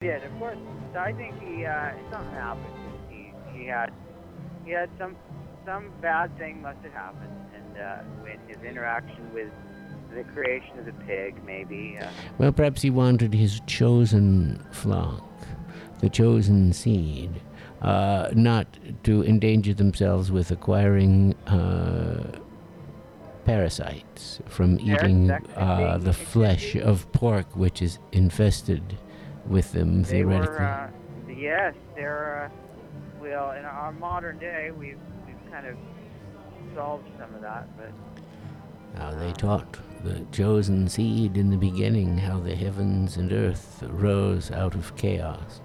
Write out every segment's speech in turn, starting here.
did, of course. I think he uh, something happened. He he had he had some some bad thing must have happened, and uh, his interaction with the creation of the pig, maybe. Uh, Well, perhaps he wanted his chosen flock, the chosen seed, uh, not to endanger themselves with acquiring uh, parasites from eating uh, the flesh of pork, which is infested with them they theoretically. were, uh, yes, they're. Uh, well, in our modern day, we've we've kind of solved some of that, but How they taught the chosen seed in the beginning, how the heavens and earth rose out of chaos.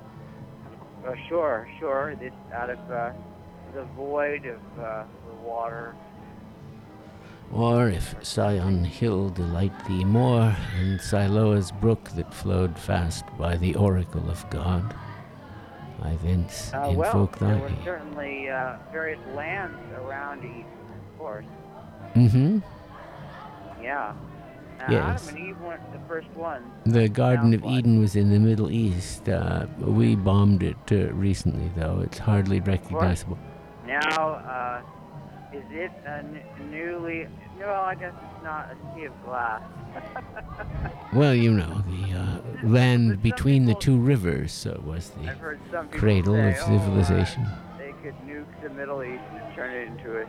uh, sure, sure, It's out of uh, the void of uh, the water. Or if Sion Hill delight thee more, and Siloa's brook that flowed fast by the oracle of God, I thence Uh, well, invoke there were certainly uh, various lands around Eden, of course. Mm-hmm. Yeah. Yes. Adam and Eve weren't the first ones. The Garden of Eden was in the Middle East. Uh, we bombed it uh, recently, though. It's hardly recognizable. Now, uh, is it a n- newly? No, I guess it's not a sea of glass. Well, you know, the uh, land between the two rivers uh, was the I've heard some people cradle say, of "Oh, civilization. they could nuke the Middle East and turn it into a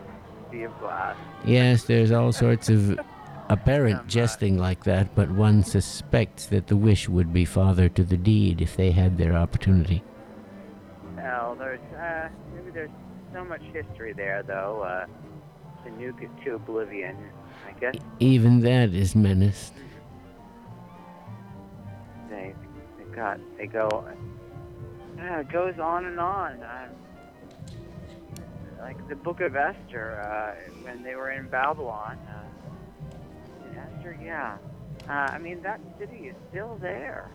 sea of glass. Yes, there's all sorts of apparent jesting like that, but one suspects that the wish would be father to the deed if they had their opportunity. Well, there's uh, maybe there's so much history there, though. Uh, nuke it to oblivion, I guess Even that is menaced. they they got they go. Uh, it goes on and on. Uh, like the Book of Esther, uh, when they were in Babylon. Uh, in Esther, yeah. Uh, I mean, that city is still there.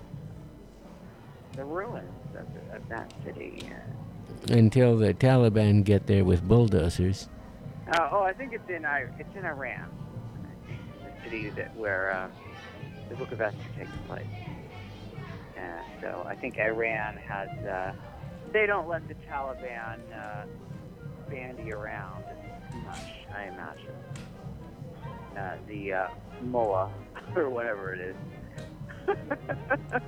The ruins of, of that city. Until the Taliban get there with bulldozers. Uh, oh, I think it's in I it's in Iran, the city that where uh, the Book of Esther takes place. Uh, so I think Iran has. Uh, they don't let the Taliban uh, bandy around as much, I imagine. Uh, the uh, mullah or whatever it is. uh,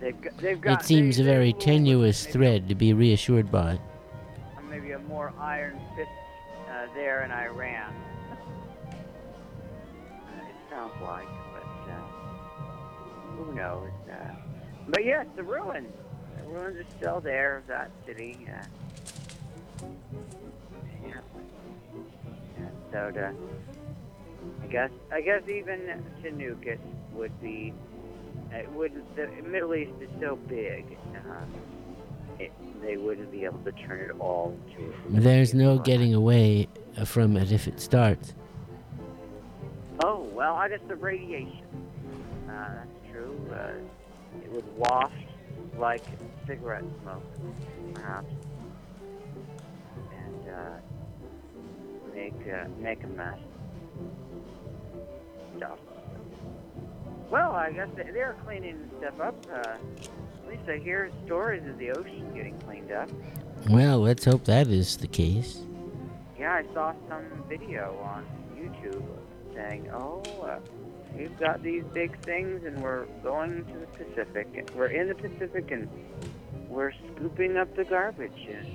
they've got, they've got, It seems they- a very tenuous thread to be reassured by. A more iron fist uh, there in Iran. uh, it sounds like, but uh, who knows? Uh, but yes, the ruins. The ruins are still there of that city. Uh, yeah. So to, I guess, I guess even it would be. It wouldn't. The Middle East is so big. Uh, it, they wouldn't be able to turn it all into. There's no getting away uh, from it if it starts. Oh well, I guess the radiation. Uh, that's true. Uh, it would waft like cigarette smoke, perhaps, and uh, make uh, make a mess. Stuff. Well, I guess they- they're cleaning stuff up. Uh, at least I hear stories of the ocean getting cleaned up. Well, let's hope that is the case. Yeah, I saw some video on YouTube saying, "Oh, uh, we've got these big things, and we're going to the Pacific. We're in the Pacific, and we're scooping up the garbage." And,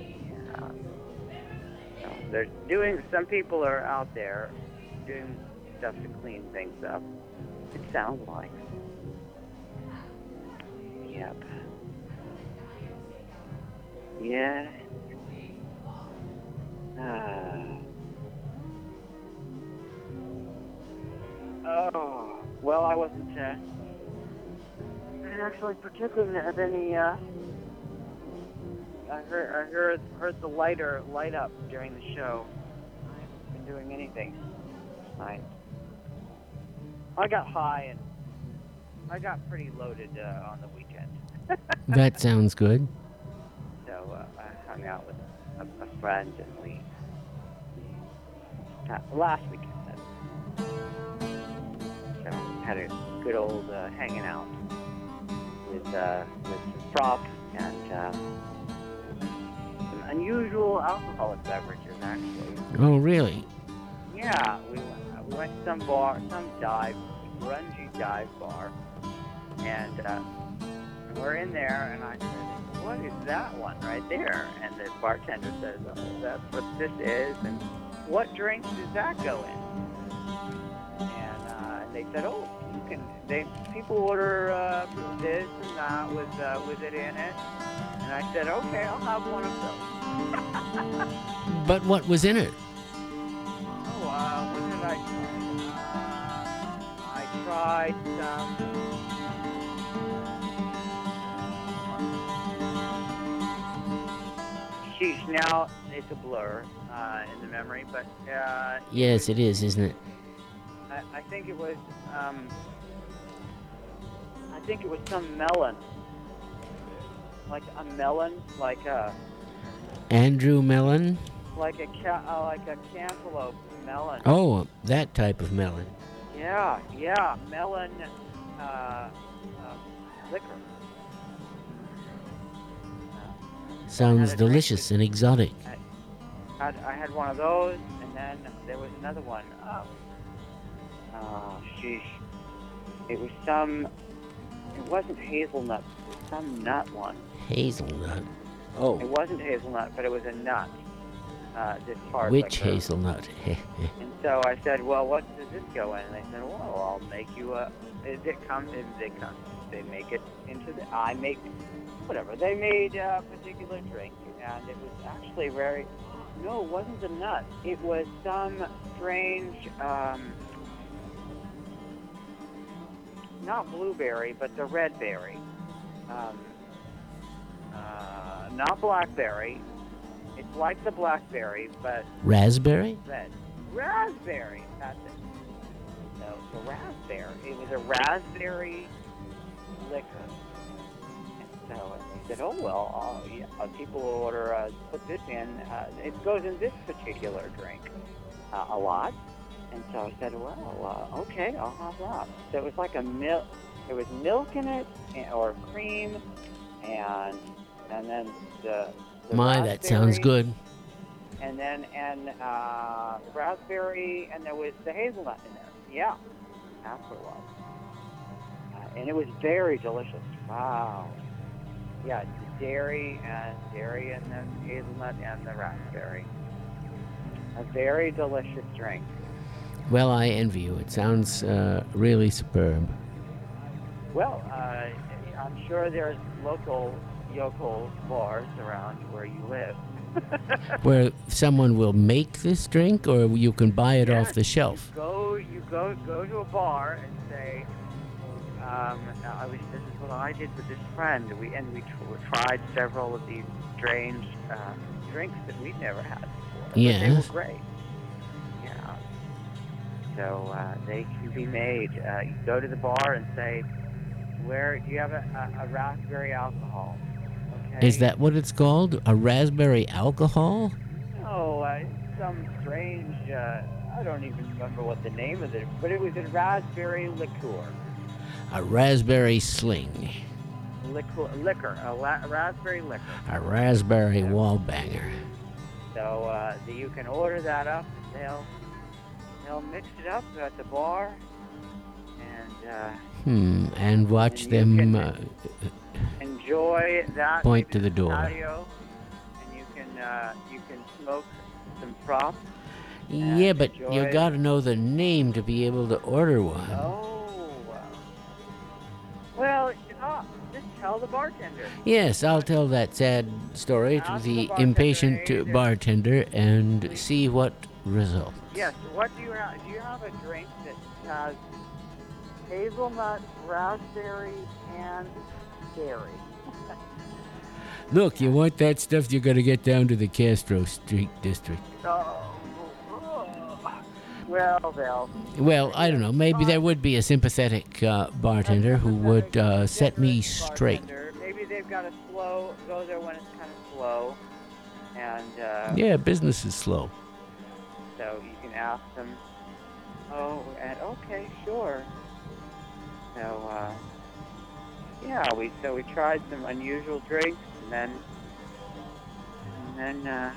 yeah. So they're doing. Some people are out there doing stuff to clean things up. It sounds like. Yep. Yeah. Ah. Oh, well, I wasn't, uh, I didn't actually particularly of any, uh, I heard, I heard, heard the lighter light up during the show. I haven't been doing anything tonight. I got high and I got pretty loaded, uh, on the weekend. That sounds good. Uh, hung out with a, a friend and we, uh, last weekend, so had a good old uh, hanging out. with uh, with some props and uh, some unusual alcoholic beverages, actually. Oh, really? Yeah, we went, we went to some bar, some dive, grungy dive bar, and uh, we're in there, and I said, "What is that one right there?" And the bartender says, "Oh, that's what this is." And what drink does that go in? And, uh, and they said, "Oh, you can." They people order uh, this and that with uh, with it in it. And I said, "Okay, I'll have one of those." But what was in it? Oh, uh, what did I try? Uh, I tried some. Now it's a blur uh, in the memory, but uh, Yes, it is, isn't it? I, I think it was. Um, I think it was some melon, like a melon, like a Andrew Mellon? like a ca- uh, like a cantaloupe melon. Oh, that type of melon. Yeah, yeah, melon uh, uh, liquor. Sounds Had a delicious and exotic. Had, I had one of those, and then there was another one. Oh, oh sheesh. It was some. It wasn't hazelnut. It was some nut one. Hazelnut. Oh. It wasn't hazelnut, but it was a nut. Uh, this hard which liquor. hazelnut? And so I said, "Well, what does this go in?" And they said, "Well, I'll make you a." It, it comes in. They come. They make it into the. I make whatever. They made a particular drink, and it was actually very. No, it wasn't a nut. It was some strange. Um, not blueberry, but the red berry. Um, uh, not blackberry. It's like the blackberry, but Raspberry? red. Raspberry. That's it. So the raspberry. It was a raspberry liquor. And so they said, "Oh well, uh, yeah, uh, people will order uh, put this in. Uh, it goes in this particular drink uh, a lot." And so I said, "Well, uh, okay, I'll have that." So it was like a milk. There was milk in it, and, or cream, and and then the. the My, that sounds good. and then and uh, raspberry, and there was the hazelnut in there. Yeah, that's what it was. Uh, and it was very delicious. Wow. Yeah, dairy and dairy and the hazelnut and the raspberry. A very delicious drink. Well, I envy you. It sounds uh, really superb. Well, uh, I'm sure there's local yokel bars around where you live. Where someone will make this drink, or you can buy it off the shelf. go you go go to a bar and say um, I was, this is what I did with this friend we and we tr- tried several of these strange uh, drinks that we'd never had before but they were great yeah so uh, they can be made uh, you go to the bar and say where do you have a, a, a raspberry alcohol okay Is that what it's called? A raspberry alcohol? No, uh, some strange. Uh, I don't even remember what the name of it, but it was a raspberry liqueur. A raspberry sling. Liqueur, liquor, a, la- raspberry liquor. A raspberry wall banger. So uh, the, you can order that up. They'll they'll mix it up at the bar, and uh, Hmm. And watch And them. Uh, enjoy that. Point to the door. Patio, and you can uh, you can smoke some props. yeah, but you gotta know the name to be able to order one. Oh. Well, just tell the bartender. Yes, I'll tell that sad story to the the bartender, impatient uh, bartender and see what results. Yes. What do you have? Do you have a drink that has hazelnut, raspberry, and dairy? Look, you want that stuff, you're going to get down to the Castro Street district. Oh. Well, well. Well, I don't know. Maybe there would be a sympathetic uh, bartender who would uh, set me straight. Maybe they've got a slow. Go there when it's kind of slow, and uh, Yeah, business is slow. so you can ask them. Oh, and okay, sure. So, uh, yeah, we so we tried some unusual drinks, and then and then uh,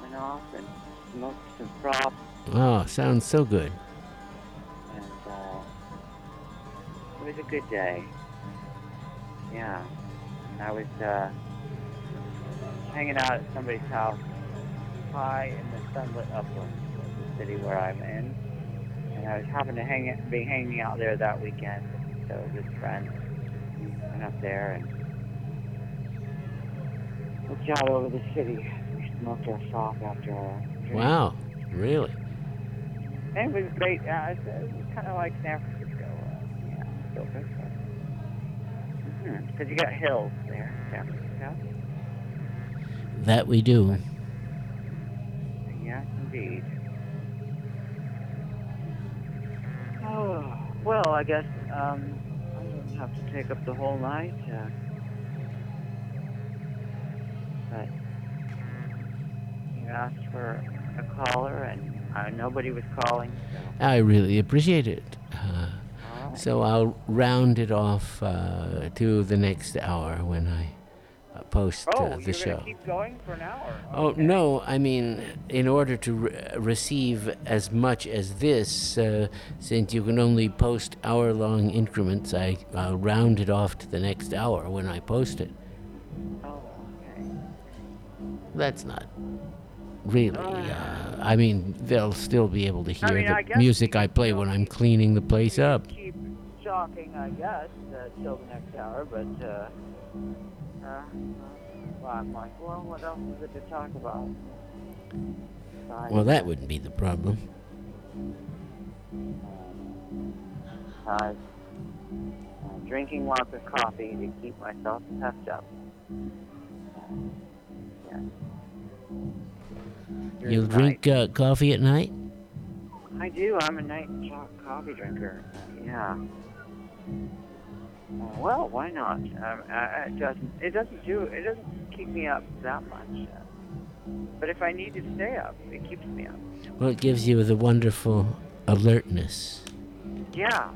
went off and smoked some prop, Oh, sounds so good. and uh, it was a good day. Yeah, and I was uh, hanging out at somebody's house, high in the sunlit uplands of the city where I'm in, and I was happened to hang be hanging out there that weekend. So a good friend went up there and looked out over the city. We smoked our sock after our drink. Wow, really? It was great. Uh, it's, uh, it was kind of like San Francisco. Uh, yeah, still good. Because you got hills there, in San Francisco. That we do. Yes, indeed. Oh, well, I guess um, I don't have to take up the whole night. Uh, but you asked for a caller, and uh, nobody was calling. So, I really appreciate it. Uh, right. so I'll round it off uh, to the next hour when I uh, post oh, uh, the you're show. keep going for an hour. Oh no! I mean, in order to re- receive as much as this, uh, since you can only post hour-long increments, I I'll round it off to the next hour when I post it. Oh, okay. That's not really. Uh, I mean, they'll still be able to hear mean, the guess music I play when I'm cleaning the place up. Keep talking, I guess, uh, till the next hour, but, uh, uh, well, I'm like, well, what else is it to talk about? Besides, Well, that wouldn't be the problem. besides, uh, drinking lots of coffee to keep myself puffed up. Yeah. You'll drink uh, coffee at night? I do. I'm a night coffee drinker. Yeah. Well, why not? Um, uh, it doesn't. It doesn't do. It doesn't keep me up that much. But if I need to stay up, it keeps me up. Well, it gives you the wonderful alertness Yeah.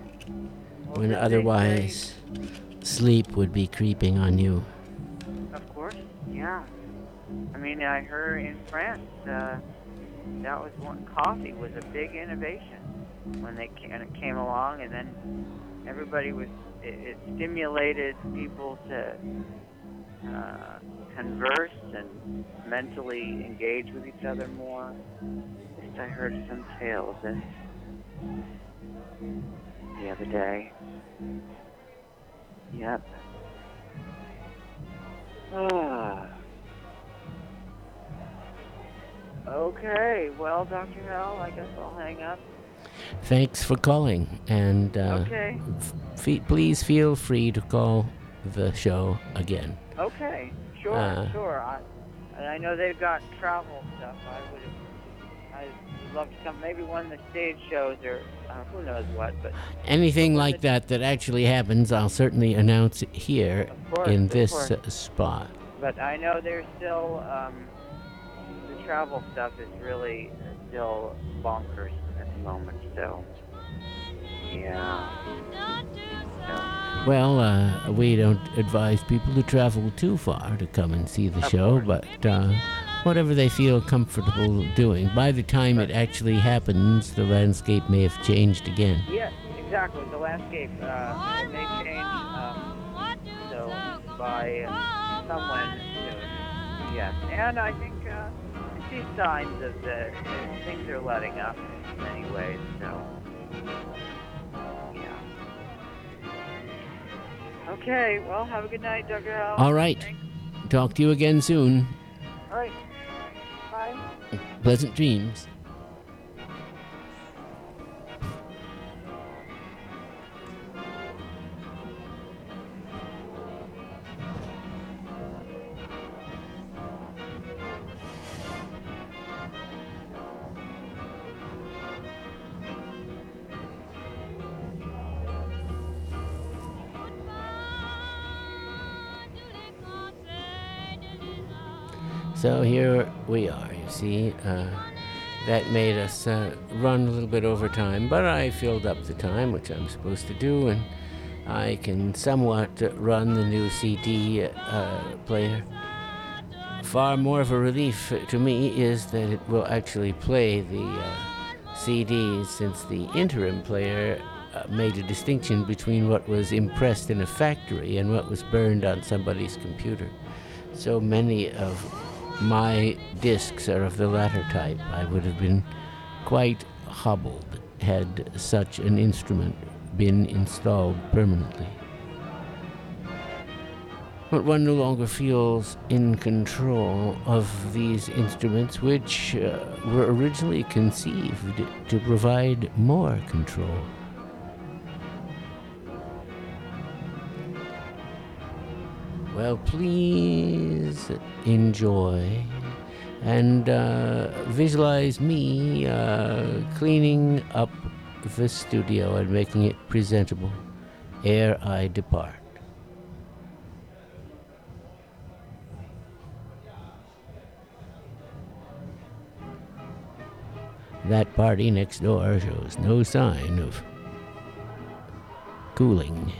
Well, when otherwise sleep would be creeping on you. Of course. Yeah. I mean, I heard in France uh, that was one. Coffee was a big innovation when they came, along, and then everybody was. It, it stimulated people to uh, converse and mentally engage with each other more. At least I heard some tale of this the other day. Yep. Ah. Okay, well, Dr. Hell, I guess I'll hang up. Thanks for calling, and uh, Okay. f- please feel free to call the show again. Okay, sure, Uh. sure. I, I know they've got travel stuff. I would I'd love to come. Maybe one of the stage shows or uh, who knows what, but Anything like that that actually happens, I'll certainly announce it here course, in this uh, spot. but I know there's still um, travel stuff is really still bonkers at the moment. So yeah. So, Well, uh, we don't advise people to travel too far to come and see the Of show, course. but uh, whatever they feel comfortable doing. By the time it actually happens, the landscape may have changed again. yes, exactly. The landscape uh, may change. Um, so by someone soon. Yes, and I think uh, see signs of the things are letting up in many ways. So yeah. Okay. Well, have a good night, Dr. Howell. All right. Thanks. Talk to you again soon. All right. Bye. Pleasant dreams. So here we are, you see. Uh, that made us uh, run a little bit over time, but I filled up the time, which I'm supposed to do, and I can somewhat run the new CD uh, player. Far more of a relief to me is that it will actually play the uh, CDs since the interim player uh, made a distinction between what was impressed in a factory and what was burned on somebody's computer. So many of my discs are of the latter type. I would have been quite hobbled had such an instrument been installed permanently. But one no longer feels in control of these instruments, which uh, were originally conceived to provide more control. Well, please enjoy and uh, visualize me uh, cleaning up the studio and making it presentable ere I depart. That party next door shows no sign of cooling.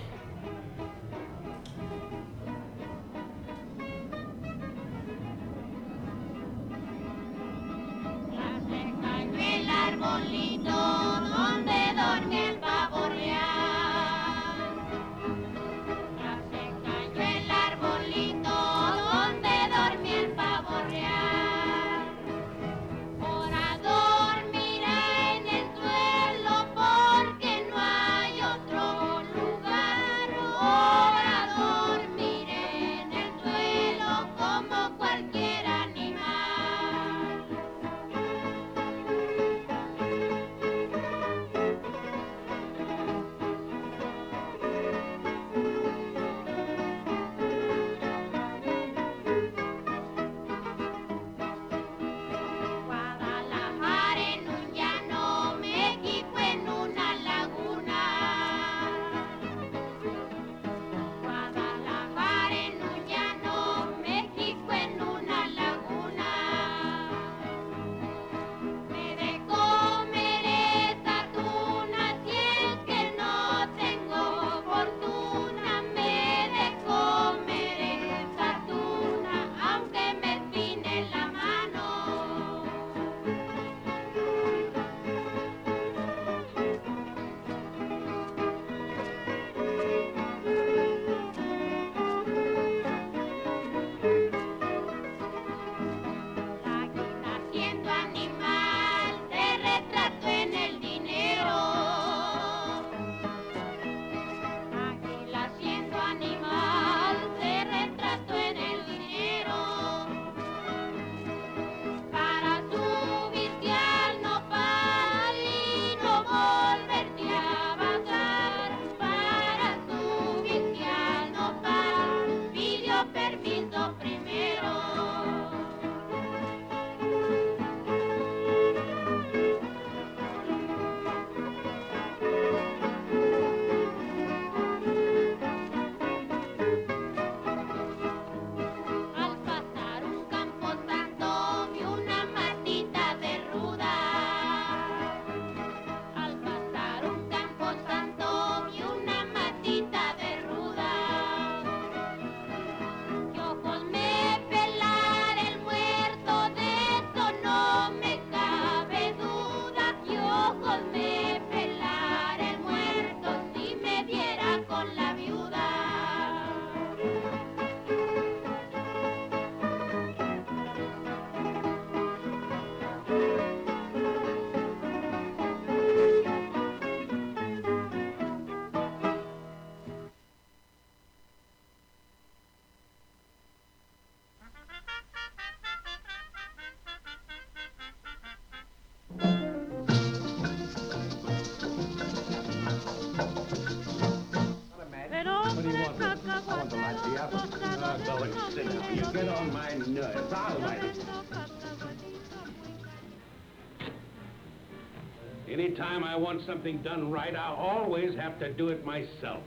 I want something done right, I always have to do it myself.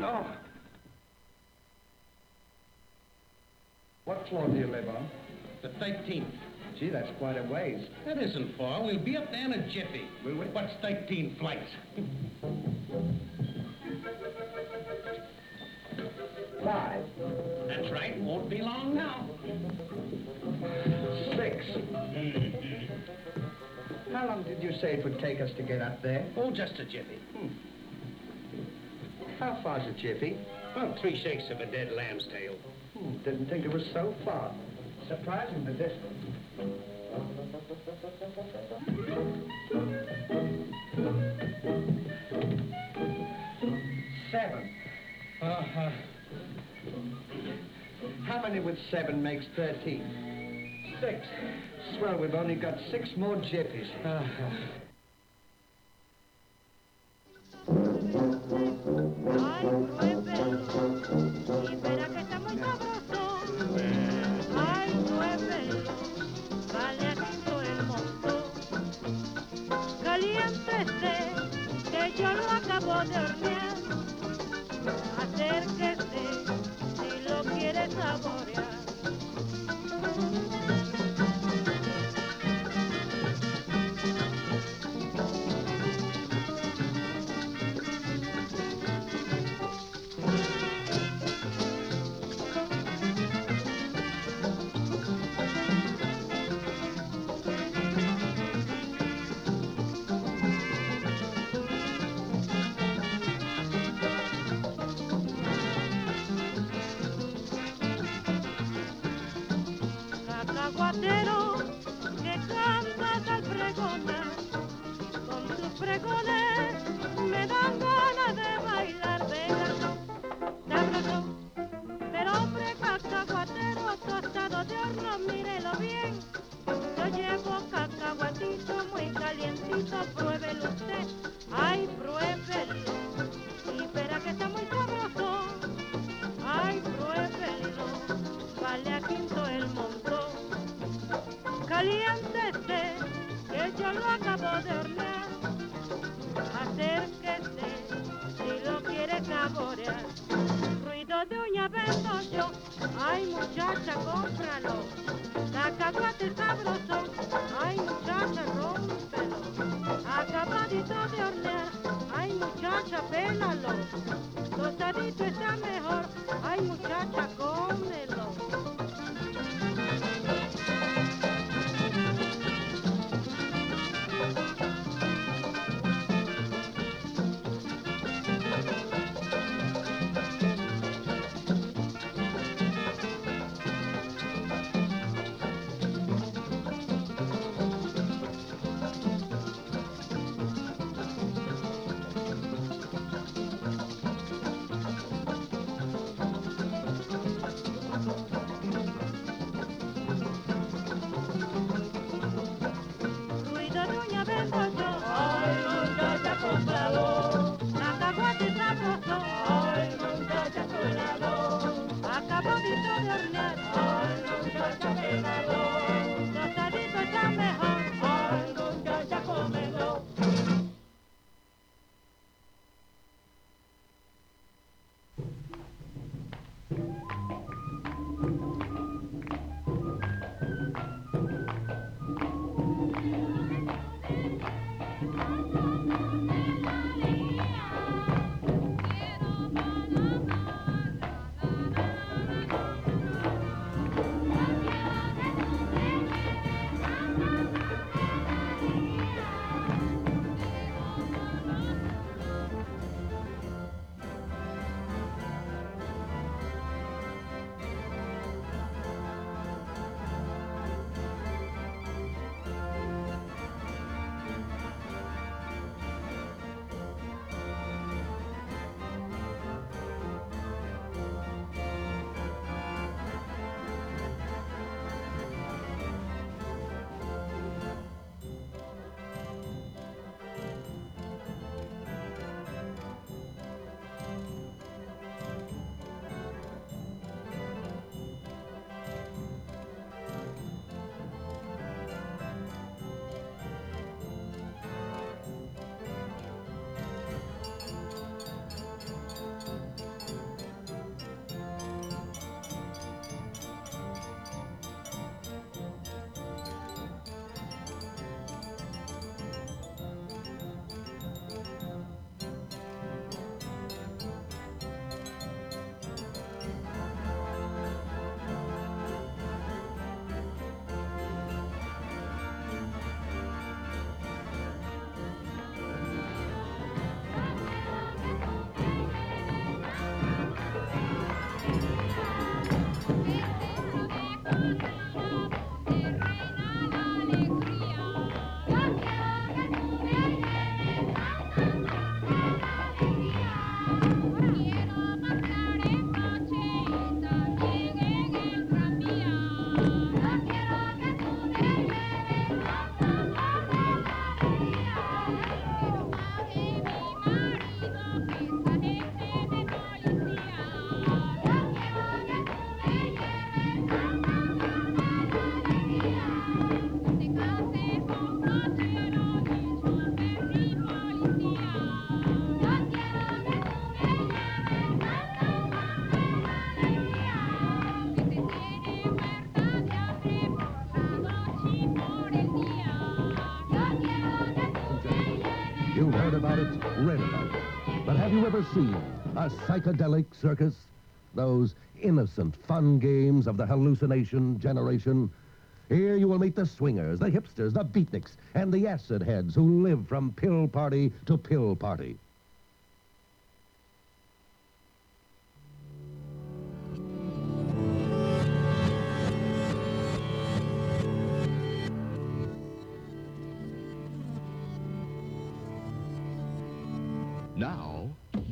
No. What floor do you live on? The 13th. Gee, that's quite a ways. That isn't far. We'll be up there in a jiffy. Will we? What's 13 flights? did you say it would take us to get up there? Oh, just a jiffy. Hmm. How far's a jiffy? Well, three shakes of a dead lamb's tail. Hmm, didn't think it was so far. Surprising the distance. Seven. Uh-huh. How many with seven makes thirteen? six. Swell, we've only got six more jeppies. Uh. heard about it, read about it. But have you ever seen a psychedelic circus? Those innocent fun games of the hallucination generation? Here you will meet the swingers, the hipsters, the beatniks, and the acid heads who live from pill party to pill party.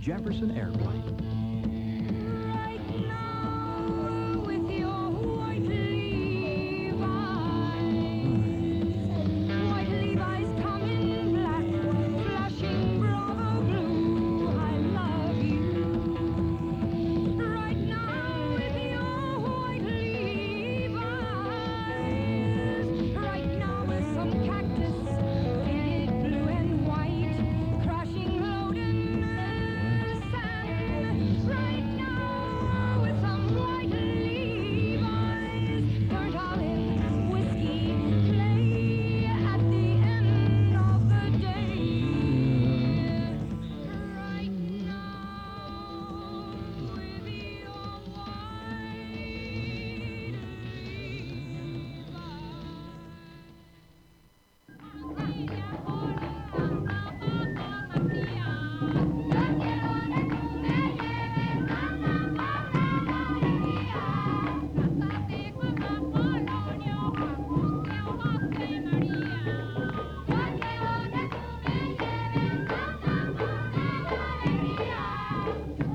Jefferson Airplane.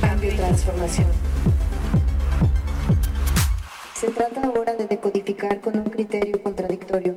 Cambio y transformación. Se trata ahora de decodificar con un criterio contradictorio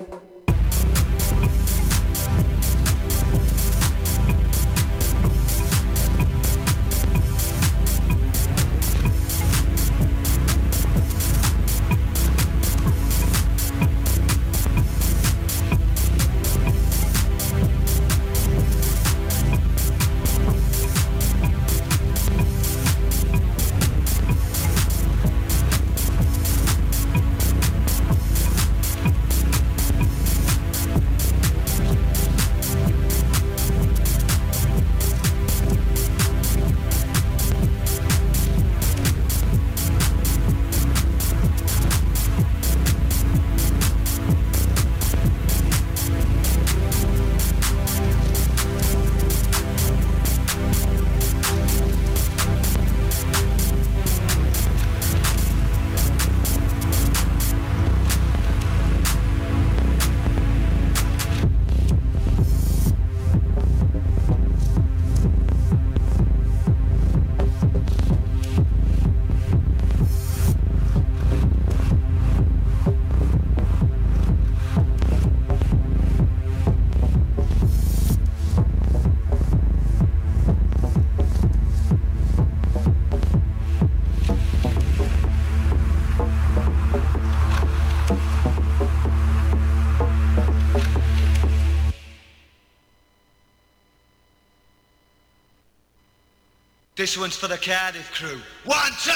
This one's for the Cardiff crew. One, two,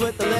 with the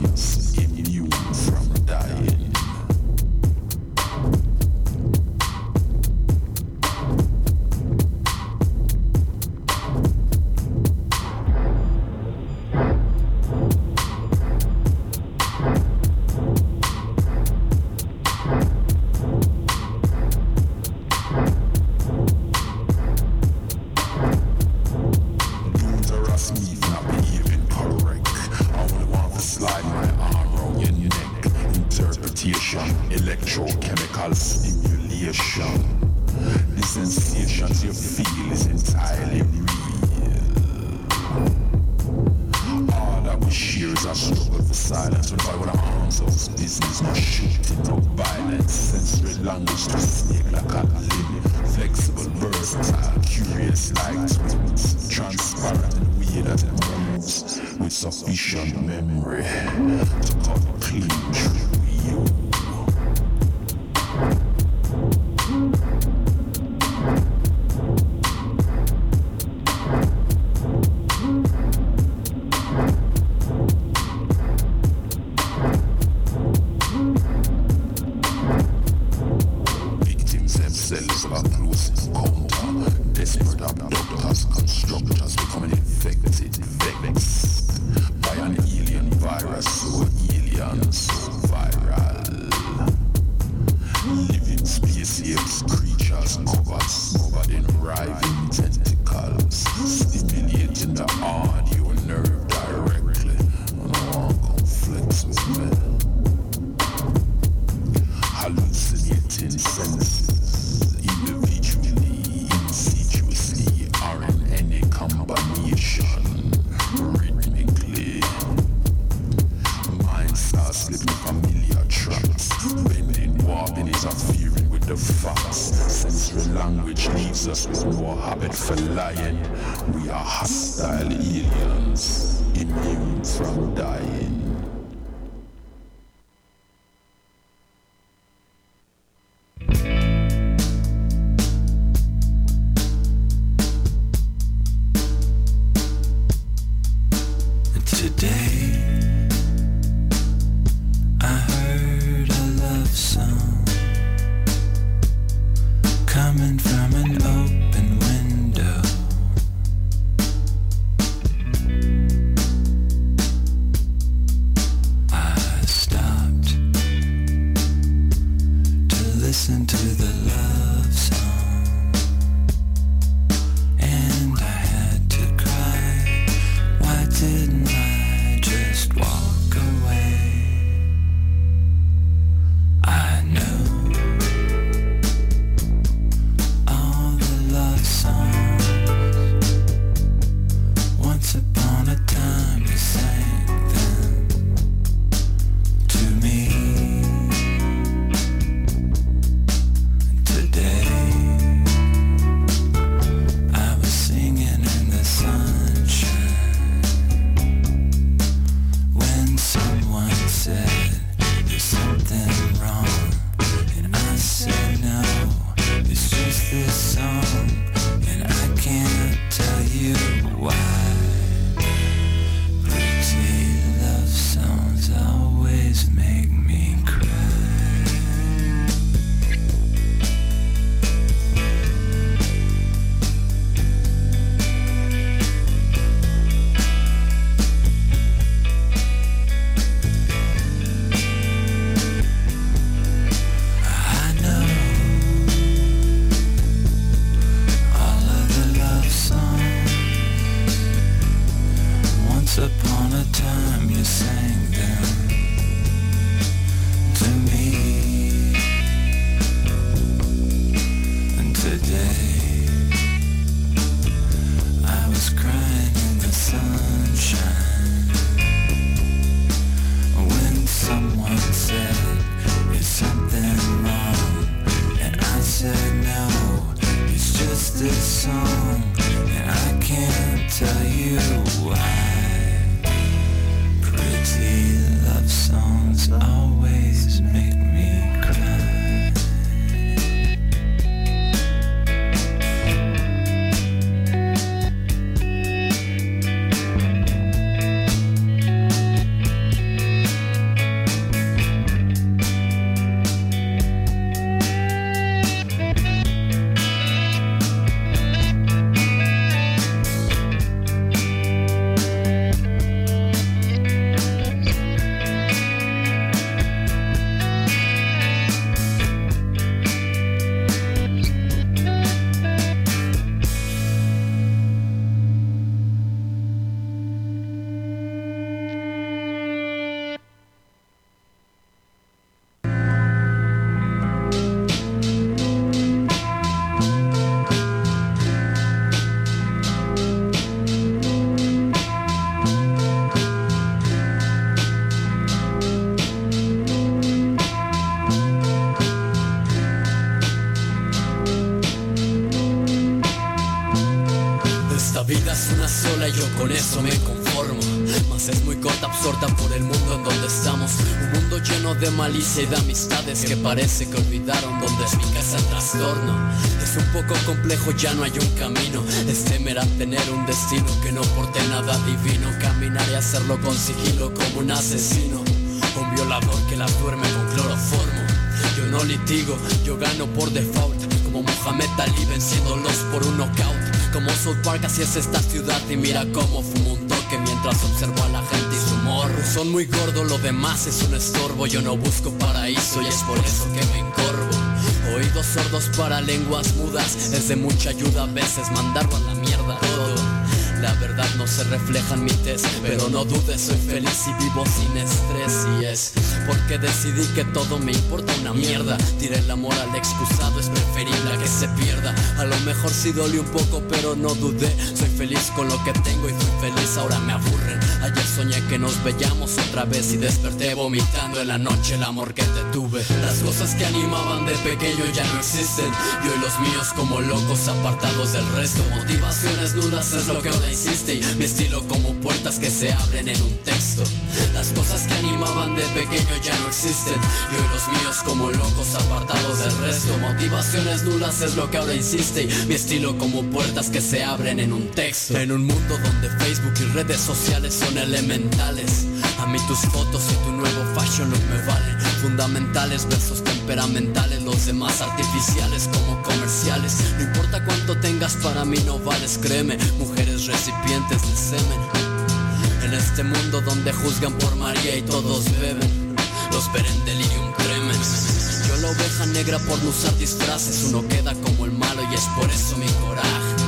aliens, habit muy corta, absorta por el mundo en donde estamos. Un mundo lleno de malicia y de amistades que parece que olvidaron dónde es mi casa el trastorno. Es un poco complejo, ya no hay un camino. Es temer a tener un destino que no porte nada divino. Caminar y hacerlo con sigilo como un asesino. Un violador que la duerme con cloroformo. Yo no litigo, yo gano por default. Como Mohamed Ali venciéndolos por un knockout. Como South Park así es esta ciudad y mira cómo fumo mientras observo a la gente y su morro. Son muy gordos, lo demás es un estorbo. Yo no busco paraíso y es por eso que me encorvo. Oídos sordos para lenguas mudas es de mucha ayuda a veces mandarlo a la mierda todo. La verdad no se refleja en mi test, pero no dudes, soy feliz y vivo sin estrés y es porque decidí que todo me importa una mierda. Tiré el amor al excusado, es preferible a que se pierda. A lo mejor sí dolió un poco, pero no dudé. Soy feliz con lo que tengo y fui feliz, ahora me aburren. Ayer soñé que nos veíamos otra vez y desperté vomitando en la noche el amor que te tuve. Las cosas que animaban de pequeño ya no existen. Y los míos como locos apartados del resto. Motivaciones nulas es lo que ahora insiste y mi estilo como puertas que se abren en un texto. Las cosas que animaban de pequeño ya no existen. Yo y los míos como locos apartados del resto. Motivaciones nulas es lo que ahora insiste y mi estilo como puertas que se abren en un texto. En un mundo donde Facebook y redes sociales son elementales. A mí tus fotos y tu nuevo fashion look me valen. Fundamentales versos temperamentales, los demás artificiales como comerciales. No importa cuánto tengas, para mí no vales, créeme. Mujeres recipientes de semen. En este mundo donde juzgan por María y todos beben, los ver en delirium. Yo la oveja negra por no usar disfraces, uno queda como el malo y es por eso mi coraje.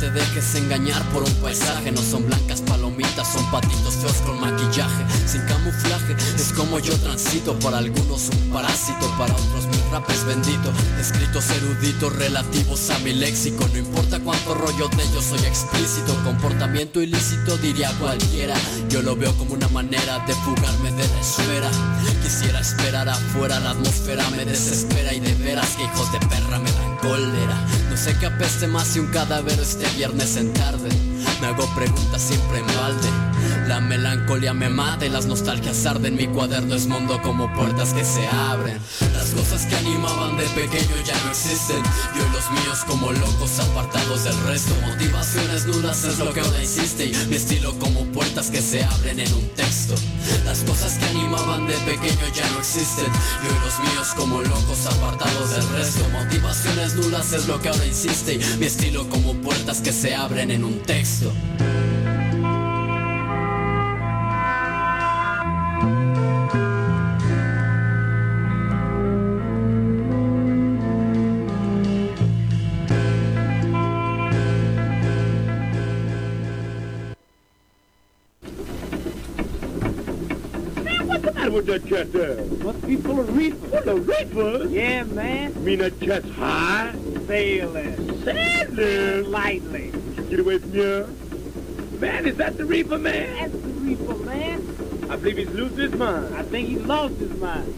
Te dejes engañar por un paisaje, no son blancas palomitas, son patitos feos con maquillaje, sin camuflaje, es como yo transito, para algunos un parásito, para otros mi rap es bendito, escritos eruditos relativos a mi léxico, no importa cuánto rollo de ellos soy explícito, comportamiento ilícito diría cualquiera, yo lo veo como una manera de fugarme de la esfera, quisiera esperar afuera, la atmósfera me desespera y de veras que hijos de perra me dan no sé qué apeste más si un cadáver este viernes en tarde. Me hago preguntas siempre en balde. La melancolía me mata y las nostalgias arden. Mi cuaderno es mundo como puertas que se abren. Las cosas que animaban de pequeño ya no existen. Yo y los míos como locos apartados del resto. Motivaciones nulas es lo que ahora insiste. Y mi estilo como puertas que se abren en un texto. Las cosas que animaban de pequeño ya no existen. Yo y los míos como locos apartados del resto. Motivaciones nulas es lo que ahora insiste. Y mi estilo como puertas que se abren en un texto. Yeah, man. Mean that cat's high? Sailing. Sailing? Lightly. Get away from here. Man, is that the Reaper man? That's the Reaper man. I believe he's lost his mind. I think he lost his mind.